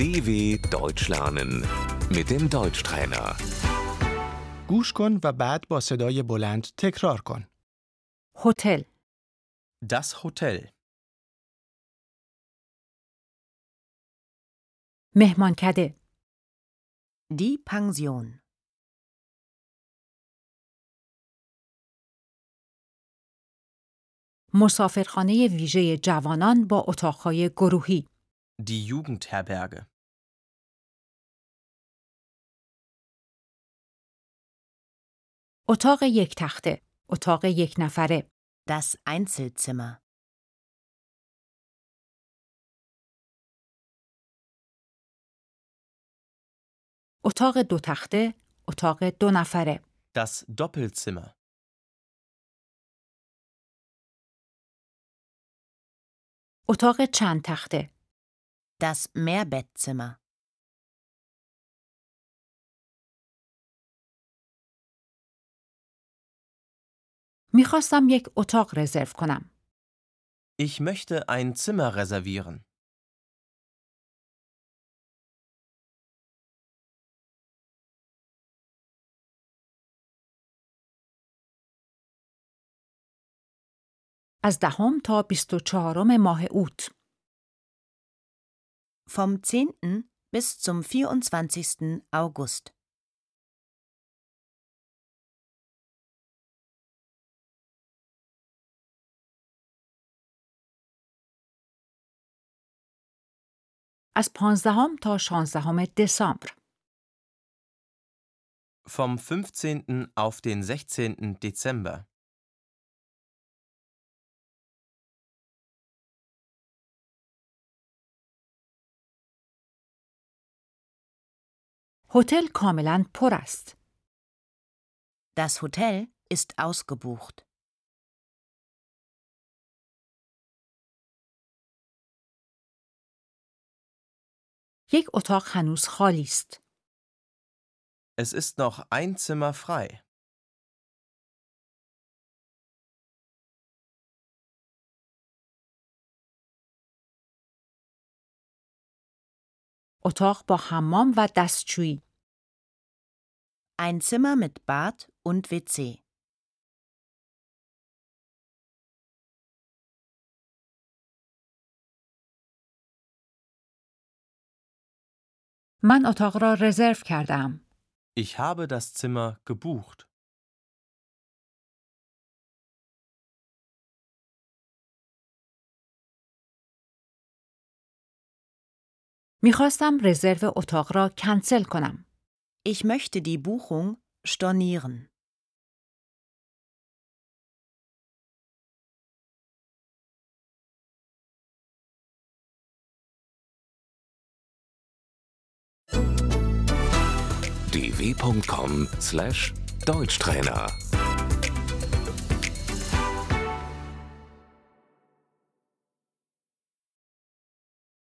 DW Deutsch lernen mit dem Deutschtrainer. گوش کن و بعد با صدای بلند تکرار کن. هتل Das Hotel. مهمانکده Die Pension. مسافرخانه ویژه جوانان با اتاقهای گروهی Die Jugendherberge. اتاق یک تخته اتاق یک نفره Das Einzelzimmer. اتاق دو تخته اتاق دو نفره Das Doppelzimmer. اتاق چند تخته Das Mehrbettzimmer. میخواستم یک اتاق رزرو کنم Ich möchte ein Zimmer reservieren. از دهم تا 24 ماه اوت Vom 10. bis zum 24. August. از 15 تا 16 دسامبر Vom 15. auf den 16. Dezember. هتل کاملا پر است Das Hotel ist ausgebucht. یک اتاق هنوز خالی است Es ist noch ein Zimmer frei. اتاق با حمام و دستشویی Ein Zimmer mit Bad und WC. من اتاق را رزرو کردم Ich habe das Zimmer gebucht. میخواستم رزرو اتاق را کنسل کنم Ich möchte die Buchung stornieren. dw.com/deutschtrainer